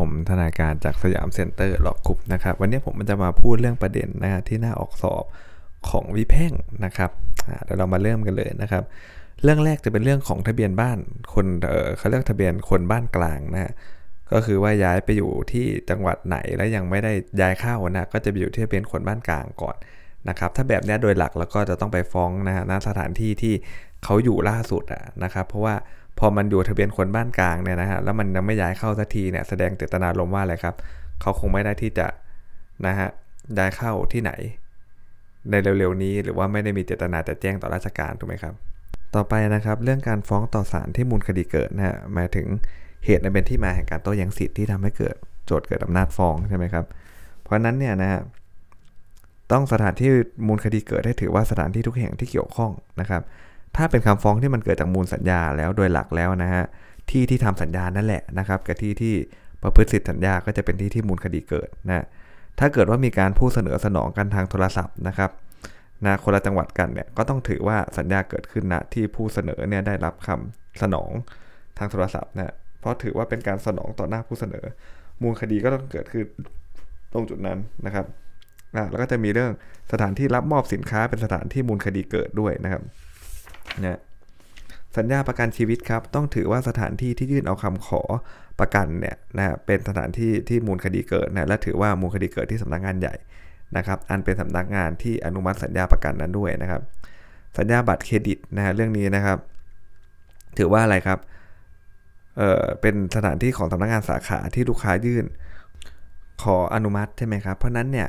ผมธนาการจากสยามเซ็นเตอร์หลอกคุปนะครับ วันนี้ผมจะมาพูดเรื่องประเด็นนะฮะที่น่าออกสอบของวิเพ่งนะครับเดี๋ยวเรามาเริ่มกันเลยนะครับ เรื่องแรกจะเป็นเรื่องของทะเบียนบ้านคนเออเขาเรียกทะเบียนคนบ้านกลางนะฮะก็คือว่าย้ายไปอยู่ที่จังหวัดไหนแล้วยังไม่ได้ย้ายเข้านะก็จะไปอยู่ที่ทะเบียนคนบ้านกลางก่อนนะครับถ้าแบบนี้โดยหลักแล้วก็จะต้องไปฟ้องนะฮะณสถานที่ที่เขาอยู่ล่าสุดอะนะครับเพราะว่า พอมันอยู่ทะเบียนคนบ้านกลางเนี่ยนะฮะแล้วมันยังไม่ย้ายเข้าสักทีเนี่ยแสดงเจตนารมณ์ว่าอะไรครับเขาคงไม่ได้ที่จะนะฮะย้ายเข้าที่ไหน ในเร็วๆนี้หรือว่าไม่ได้มีเจตนาจะแจ้งต่อราชการถูกไหมครับ ต่อไปนะครับเรื่องการฟ้องต่อศาลที่มูลคดีเกิดนะฮะหมายถึงเหตุในเป็นที่มาแห่งการโต้แย้งสิทธิ์ที่ทำให้เกิดโจทย์เกิดอำนาจฟ้องใช่ไหมครับ เพราะนั้นเนี่ยนะฮะต้องสถานที่มูลคดีเกิดให้ถือว่าสถานที่ทุกแห่งที่เกี่ยวข้องนะครับ ถ้าเป็นคำฟ้องที่มันเกิดจากมูลสัญญาแล้วโดยหลักแล้วนะฮะที่ที่ทำสัญญานั่นแหละนะครับกับที่ที่ประพฤติสิทธิสัญญาก็จะเป็นที่ที่มูลคดีเกิดนะถ้าเกิดว่ามีการพูดเสนอสนองกันทางโทรศัพท์นะครับนะคนละจังหวัดกันเนี่ยก็ต้องถือว่าสัญญาเกิดขึ้นณที่ผู้เสนอเนี่ยได้รับคำสนองทางโทรศัพท์นะเพราะถือว่าเป็นการสนองต่อหน้าผู้เสนอ มูลคดีก็ต้องเกิดขึ้นตรงจุดนั้นนะครับอ่าแล้วก็จะมีเรื่องสถานที่รับมอบสินค้าเป็นสถานที่มูลคดีเกิดด้วยนะครับ นะสัญญาประกันชีวิตครับ ต้องถือว่าสถานที่ที่ยื่นเอาคำขอประกันเนี่ยนะเป็นสถานที่ที่มูลคดีเกิดนะและถือว่ามูลคดีเกิดที่สำนักงานใหญ่นะครับ อันเป็นสำนักงานที่อนุมัติสัญญาประกันนั้นด้วยนะครับ สัญญาบัตรเครดิตนะฮะเรื่องนี้นะครับ ถือว่าอะไรครับเออเป็นสถานที่ของสำนักงานสาขาที่ลูกค้ายื่น ขออนุมัติใช่ไหมครับ เพราะนั้นเนี่ย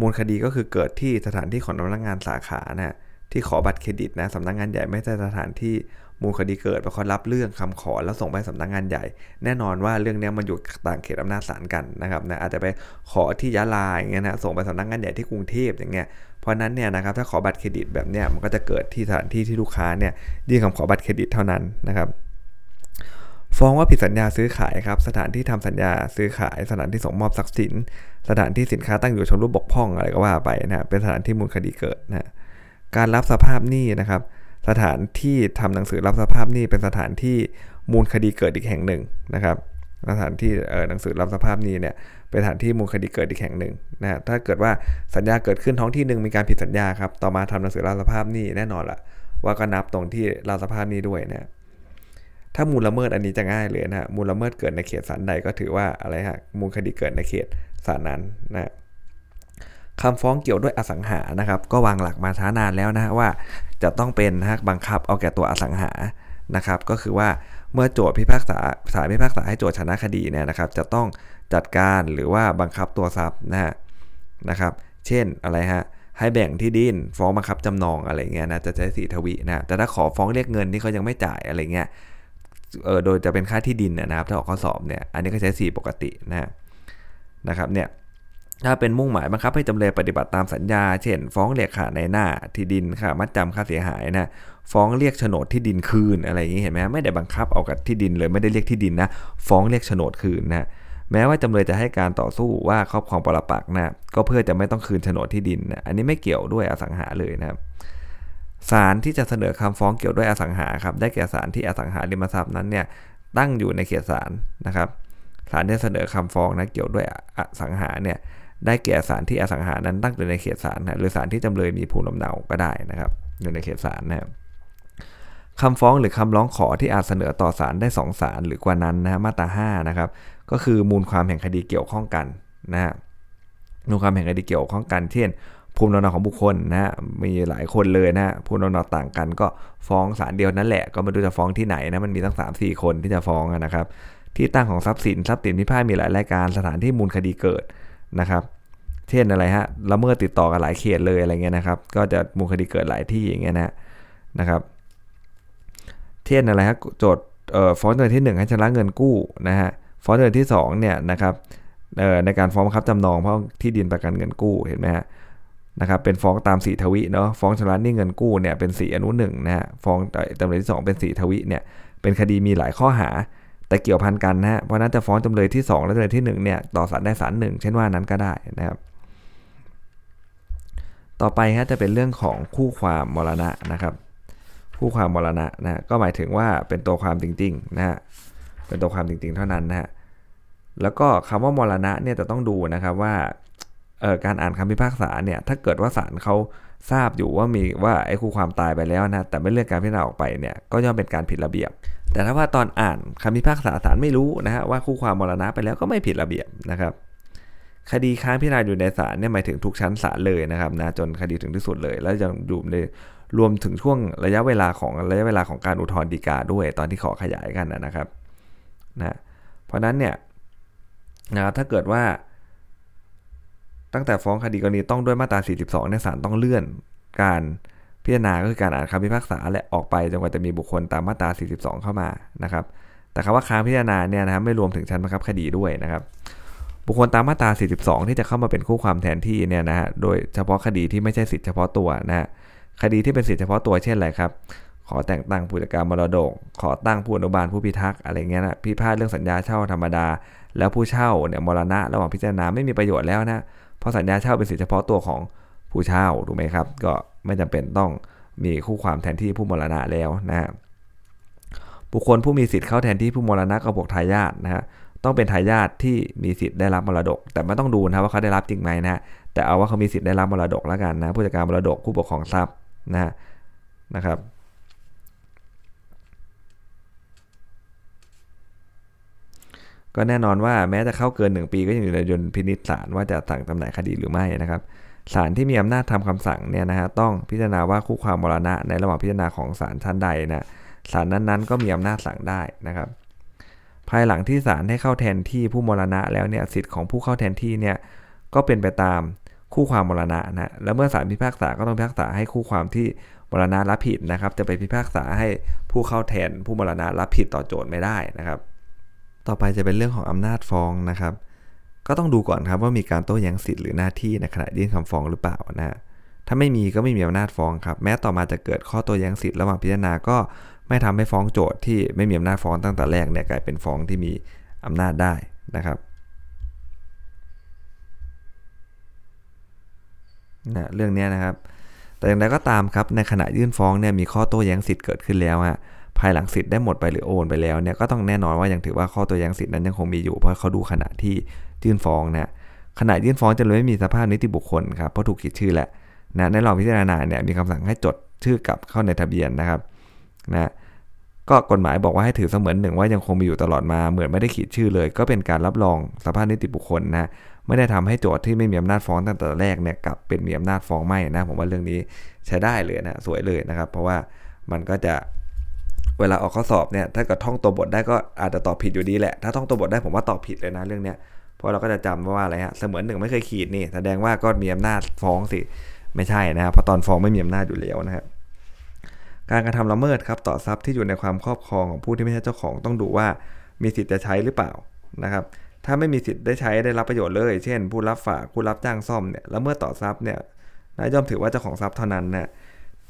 มูลคดีก็คือเกิดที่สถานที่ของสำนักงานสาขานะ ที่ขอบัตรเครดิตนะสำนักงานใหญ่ไม่ใช่สถานที่มูลคดีเกิดเพราะเขารับเรื่องคำขอแล้วส่งไปสำนักงานใหญ่ แน่นอนว่าเรื่องนี้มันอยู่ต่างเขตอำนาจศาลกันนะครับนะอาจจะไปขอที่ยะลาอย่างเงี้ยนะส่งไปสำนักงานใหญ่ที่กรุงเทพอย่างเงี้ยเพราะนั้นเนี่ยนะครับถ้าขอบัตรเครดิตแบบเนี้ยมันก็จะเกิดที่สถานที่ที่ลูกค้าเนี่ยยื่นคำขอบัตรเครดิตเท่านั้นนะครับฟ้องว่าผิดสัญญาซื้อขายครับสถานที่ทำสัญญาซื้อขาย สถานที่ส่งมอบทรัพย์สิน สถานที่สินค้าตั้งอยู่ชมรูปบกพร่องอะไรก็ว่าไปนะเป็นสถานที่มูลคดีเกิดนะ การรับสภาพหนี้นะครับ สถานที่ทำหนังสือรับสภาพหนี้เป็นสถานที่มูลคดีเกิดอีกแห่งหนึ่งนะครับ สถานที่หนังสือรับสภาพหนี้เนี่ยเป็นสถานที่มูลคดีเกิดอีกแห่งหนึ่งนะถ้าเกิดว่าสัญญาเกิดขึ้นท้องที่หนึ่งมีการผิดสัญญาครับต่อมาทำหนังสือรับสภาพหนี้แน่นอนละว่าก็นับตรงที่รับสภาพหนี้ด้วยนะถ้ามูลละเมิดอันนี้จะง่ายเลยนะมูลละเมิดเกิดในเขตศาลใดก็ถือว่าอะไรฮะมูลคดีเกิดในเขตศาลนั้นนะ คำฟ้องเกี่ยวด้วยอสังหานะครับ ก็วางหลักมาช้านานแล้วนะว่าจะต้องเป็นนะบังคับเอาแก่ตัวอสังหานะครับ ก็คือว่าเมื่อโจทย์พิพากษาศาลพิพากษาให้โจทย์ชนะคดีเนี่ยนะครับ จะต้องจัดการหรือว่าบังคับตัวทรัพย์นะนะครับ เช่นอะไรฮะให้แบ่งที่ดินฟ้องบังคับจำนองอะไรเงี้ยนะจะใช้สีทวีนะแต่ถ้าขอฟ้องเรียกเงินที่เขายังไม่จ่ายอะไรเงี้ยเออโดยจะเป็นค่าที่ดินนะครับถ้าออกข้อสอบเนี่ยอันนี้ก็ใช้สีปกตินะนะครับเนี่ย ถ้าเป็นมุ่งหมายบังคับให้จำเลยปฏิบัติตามสัญญา เช่น ฟ้องเรียกค่าในหน้าที่ดินค่ามัดจำค่าเสียหายนะฟ้องเรียกโฉนดที่ดินคืนอะไรอย่างนี้เห็นไหมไม่ได้บังคับเอากับที่ดินเลยไม่ได้เรียกที่ดินนะฟ้องเรียกโฉนดคืนนะแม้ว่าจำเลยจะให้การต่อสู้ว่าครอบครองปรปักนะก็เพื่อจะไม่ต้องคืนโฉนดที่ดินนะอันนี้ไม่เกี่ยวด้วยอสังหาเลยนะครับศาลที่จะเสนอคำฟ้องเกี่ยวด้วยอสังหาครับได้แก่ศาลที่อสังหาริมทรัพย์นั้นเนี่ยตั้งอยู่ในเขตศาลนะครับศาลที่เสนอคำฟ้องนะเกี่ยวด้วยอสังหาเนี่ย ได้แก่ศาลที่อสังหานั้นตั้งอยู่ในเขตศาลนะหรือศาลที่จำเลยมีภูมิลำเนาก็ได้นะครับ อยู่ในเขตศาลนะครับคำฟ้องหรือคำร้องขอที่อาจเสนอต่อศาลได้2ศาลหรือกว่านั้นนะมาตรา5นะครับก็คือมูลความแห่งคดีเกี่ยวข้องกันนะฮะมูลความแห่งคดีเกี่ยวข้องกัน เช่น ภูมิลำเนาของบุคคลนะมีหลายคนเลยนะภูมิลำเนาต่างกัน ก็ฟ้องศาลเดียวนั่นแหละก็ไม่รู้จะฟ้องที่ไหนนะมันมีตั้ง 3 4 คนที่จะฟ้องนะครับ ที่ตั้งของทรัพย์สินทรัพย์สินพิพาทมีหลายรายการสถานที่มูลคดีเกิด นะครับ เช่นอะไรฮะละเมิดติดต่อกันหลายเขตเลยอะไรเงี้ยนะครับ ก็จะมูลคดีเกิดหลายที่อย่างเงี้ยนะนะครับ เช่นอะไรฮะโจทย์ฟ้องจำเลยที่ 1 ให้ชำระเงินกู้นะฮะฟ้องจำเลยที่2เนี่ยนะครับในการฟ้องบังคับจำนองเพราะที่ดินประกันเงินกู้เห็นไหมฮะนะครับเป็นฟ้องตามสีทวิเนาะฟ้องชำระหนี้เงินกู้เนี่ยเป็นสีอนุหนึ่งนะฮะฟ้องจำเลยที่ 2 เป็นสีทวิเนี่ยเป็นคดีมีหลายข้อหา แต่เกี่ยวพันกันนะฮะเพราะนั้นจะฟ้องจำเลยที่ 2 และจำเลยที่1เนี่ยต่อศาลได้ศาลหนึ่งเช่นว่านั้นก็ได้นะครับ ต่อไปฮะจะเป็นเรื่องของคู่ความมรณะนะครับ คู่ความมรณะนะก็หมายถึงว่าเป็นตัวความจริงๆนะฮะเป็นตัวความจริงๆ เท่านั้นนะฮะแล้วก็คำว่ามรณะเนี่ยจะต้องดูนะครับว่าการอ่านคำพิพากษาเนี่ยถ้าเกิดว่าศาลเขา ทราบอยู่ว่ามีว่าไอ้คู่ความตายไปแล้วนะแต่ไม่เลื่อนการพิจารณาออกไปเนี่ยก็ย่อมเป็นการผิดระเบียบ แต่ถ้าว่าตอนอ่านคำพิพากษาศาลไม่รู้นะฮะว่าคู่ความมรณะไปแล้วก็ไม่ผิดระเบียบนะครับ คดีค้างพิจารณาอยู่ในศาลเนี่ยหมายถึงทุกชั้นศาลเลยนะครับนะจนคดีถึงที่สุดเลย แล้วยังดูในรวมถึงช่วงระยะเวลาของระยะเวลาของการอุทธรณ์ฎีกาด้วย ตอนที่ขอขยายกันนะครับนะเพราะนั้นเนี่ยนะถ้าเกิดว่า ตั้งแต่ฟ้องคดีกรณีต้องด้วยมาตรา 42เนี่ยศาลต้องเลื่อนการพิจารณาก็คือการอ่านคำพิพากษาและออกไปจนกว่าจะมีบุคคลตามมาตรา 42 เข้ามานะครับ แต่คำว่าค้างพิจารณาเนี่ยนะครับไม่รวมถึงชั้นบังคับคดีด้วยนะครับ บุคคลตามมาตรา 42 ที่จะเข้ามาเป็นคู่ความแทนที่เนี่ยนะฮะโดยเฉพาะคดีที่ไม่ใช่สิทธิเฉพาะตัวนะฮะคดีที่เป็นสิทธิเฉพาะตัวเช่นอะไรครับ ขอแต่งตั้งผู้จัดการมรดก ขอตั้งผู้อนุบาลผู้พิทักษ์อะไรเงี้ยนะพิพาทเรื่องสัญญาเช่าธรรมดา แล้วผู้เช่าเนี่ยมรณะระหว่างพิจารณาไม่มีประโยชน์แล้วนะ เพราะสัญญาเช่าเป็นสิทธิเฉพาะตัวของผู้เช่าถูกไหมครับ ก็ไม่จำเป็นต้องมีคู่ความแทนที่ผู้มรณะแล้วนะฮะบุคคลผู้มีสิทธิ์เข้าแทนที่ผู้มรณะก็บวกทายาทนะฮะต้องเป็นทายาทที่มีสิทธิ์ได้รับมรดก แต่ไม่ต้องดูนะว่าเขาได้รับจริงไหมนะแต่เอาว่าเขามีสิทธิ์ได้รับมรดกแล้วกันนะผู้จัดการมรดกผู้ปกครองทรัพย์นะนะครับ ก็แน่นอนว่าแม้จะเข้าเกิน 1 ปีก็ยังอยู่ในยนพินิจศาลว่าจะสั่งจำหน่ายคดีหรือไม่นะครับศาลที่มีอำนาจทำคำสั่งเนี่ยนะฮะต้องพิจารณาว่าคู่ความมรณะในระหว่างพิจารณาของศาลชั้นใดนะศาลนั้นๆ ก็มีอำนาจสั่งได้นะครับ ภายหลังที่ศาลให้เข้าแทนที่ผู้มรณะแล้วเนี่ยสิทธิ์ของผู้เข้าแทนที่เนี่ยก็เป็นไปตามคู่ความมรณะนะแล้วเมื่อศาลพิพากษาก็ต้องพิพากษาให้คู่ความที่มรณะรับผิดนะครับ จะไปพิพากษาให้ผู้เข้าแทนผู้มรณะรับผิดต่อโจทย์ไม่ได้นะครับ ต่อไปจะเป็นเรื่องของอำนาจฟ้องนะครับ ก็ต้องดูก่อนครับว่ามีการโต้แย้งสิทธิ์หรือหน้าที่ในขณะยื่นคำฟ้องหรือเปล่านะถ้าไม่มีก็ไม่มีอำนาจฟ้องครับ แม้ต่อมาจะเกิดข้อโต้แย้งสิทธิ์ระหว่างพิจารณาก็ไม่ทำให้ฟ้องโจทย์ที่ไม่มีอำนาจฟ้องตั้งแต่แรกเนี่ยกลายเป็นฟ้องที่มีอำนาจได้นะครับนะเรื่องนี้นะครับ แต่อย่างไรก็ตามครับในขณะยื่นฟ้องเนี่ยมีข้อโต้แย้งสิทธิ์เกิดขึ้นแล้วฮะ ภายหลังสิทธิ์ได้หมดไปหรือโอนไปแล้วเนี่ยก็ต้องแน่นอนว่ายังถือว่าข้อตัวยังสิทธิ์นั้นยังคงมีอยู่เพราะเขาดูขณะที่ยื่นฟ้องนะขณะยื่นฟ้องจะเลยไม่มีสภาพนิติบุคคลครับเพราะถูกขีดชื่อแหละนะในรองพิจารณาเนี่ยมีคำสั่งให้จดชื่อกลับเข้าในทะเบียนนะครับนะก็กฎหมายบอกว่าให้ถือเสมือนหนึ่งว่ายังคงมีอยู่ตลอดมาเหมือนไม่ได้ขีดชื่อเลย ก็เป็นการรับรองสภาพนิติบุคคลนะไม่ได้ทำให้โจทย์ที่ไม่มีอำนาจฟ้องตั้งแต่แรกเนี่ยกลับเป็นมีอำนาจฟ้องไม่นะผมว่าเรื่องนี้ใช้ได้เลยนะสวยเลยนะครับ เพราะว่ามันก็จะ เวลาออกข้อสอบเนี่ยถ้าเกิดท่องตัวบทได้ก็อาจจะตอบผิดอยู่ดีแหละ ถ้าท่องตัวบทได้ผมว่าตอบผิดเลยนะเรื่องเนี้ยเพราะเราก็จะจำว่าอะไรฮะเสมือนหนึ่งไม่เคยขีดนี่แสดงว่าก็มีอำนาจฟ้องสิไม่ใช่นะครับเพราะตอนฟ้องไม่มีอำนาจอยู่แล้วนะครับการกระทำละเมิดครับต่อทรัพย์ที่อยู่ในความครอบครองของผู้ที่ไม่ใช่เจ้าของต้องดูว่ามีสิทธิ์จะใช้หรือเปล่านะครับถ้าไม่มีสิทธิ์ได้ใช้ได้รับประโยชน์เลย เช่น ผู้รับฝากผู้รับจ้างซ่อมเนี่ยแล้วเมื่อต่อทรัพย์เนี่ยนายย่อมถือว่าเจ้าของทรัพย์เท่านั้นนะ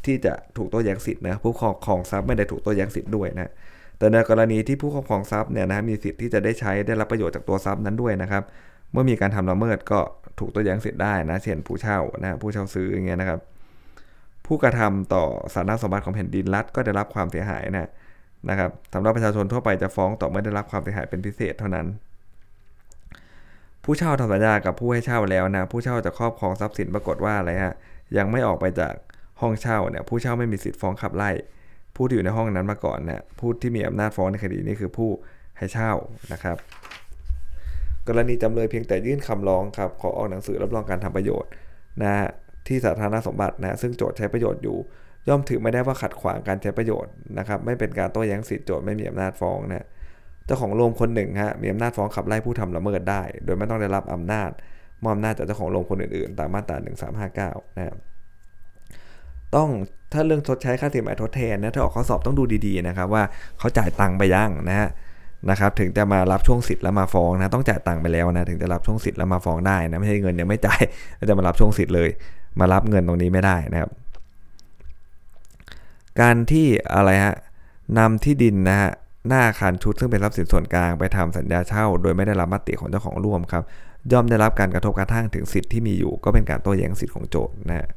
ที่จะถูกโต้แย้งสิทธิ์นะผู้ครอบครองทรัพย์ไม่ได้ถูกโต้แย้งสิทธิ์ด้วยนะแต่ในกรณีที่ผู้ครอบครองทรัพย์เนี่ยนะมีสิทธิ์ที่จะได้ใช้ได้รับประโยชน์จากตัวทรัพย์นั้นด้วยนะครับ เมื่อมีการทำละเมิดก็ถูกโต้แย้งสิทธิ์ได้นะเช่นผู้เช่านะผู้เช่าซื้ออย่างเงี้ยนะครับ ผู้กระทำต่อสาธารณสมบัติของแผ่นดินรัฐก็ได้รับความเสียหายนะนะครับสำหรับประชาชนทั่วไปจะฟ้องต่อเมื่อได้รับความเสียหายเป็นพิเศษเท่านั้น ผู้เช่าทำสัญญากับผู้ให้เช่าแล้วนะผู้เช่าจะครอบครองทรัพย์สินปรากฏว่าอะไรฮะยังไม่ออกไปจาก ห้องเช่าเนี่ยผู้เช่าไม่มีสิทธิ์ฟ้องขับไล่ผู้ที่อยู่ในห้องนั้นมาก่อนเนี่ยผู้ที่มีอำนาจฟ้องในคดีนี้คือผู้ให้เช่านะครับ กรณีจำเลยเพียงแต่ยื่นคำร้องครับขอออกหนังสือรับรองการทำประโยชน์นะที่สาธารณสมบัตินะซึ่งโจทย์ใช้ประโยชน์อยู่ ย่อมถือไม่ได้ว่าขัดขวางการใช้ประโยชน์นะครับไม่เป็นการโต้แย้งสิทธิโจทย์ไม่มีอำนาจฟ้องนะเจ้าของโรงคนหนึ่งฮะมีอำนาจฟ้องขับไล่ผู้ทำละเมิดได้ โดยไม่ต้องได้รับอำนาจมอบอำนาจจากเจ้าของโรงคนอื่นๆ ตามมาตรา 1359 นะครับ ต้องถ้าเรื่องชดใช้ค่าสินไหมทดแทนนะถ้าออกข้อสอบต้องดูดีๆนะครับว่าเขาจ่ายตังค์ไปยังนะฮะนะครับถึงจะมารับช่วงสิทธิ์แล้วมาฟ้องนะต้องจ่ายตังค์ไปแล้วนะถึงจะรับช่วงสิทธิ์แล้วมาฟ้องได้นะไม่ใช่เงินยังไม่จ่ายแล้วจะมารับช่วงสิทธิ์เลย มารับเงินตรงนี้ไม่ได้นะครับ การที่อะไรฮะนำที่ดินนะฮะหน้าอาคารชุดซึ่งเป็นทรัพย์สินส่วนกลางไปทำสัญญาเช่า โดยไม่ได้รับมติของเจ้าของร่วมครับย่อมได้รับการกระทบกระทั่งถึงสิทธิ์ที่มีอยู่ก็เป็นการโต้แย้งสิทธิ์ของโจทย์นะ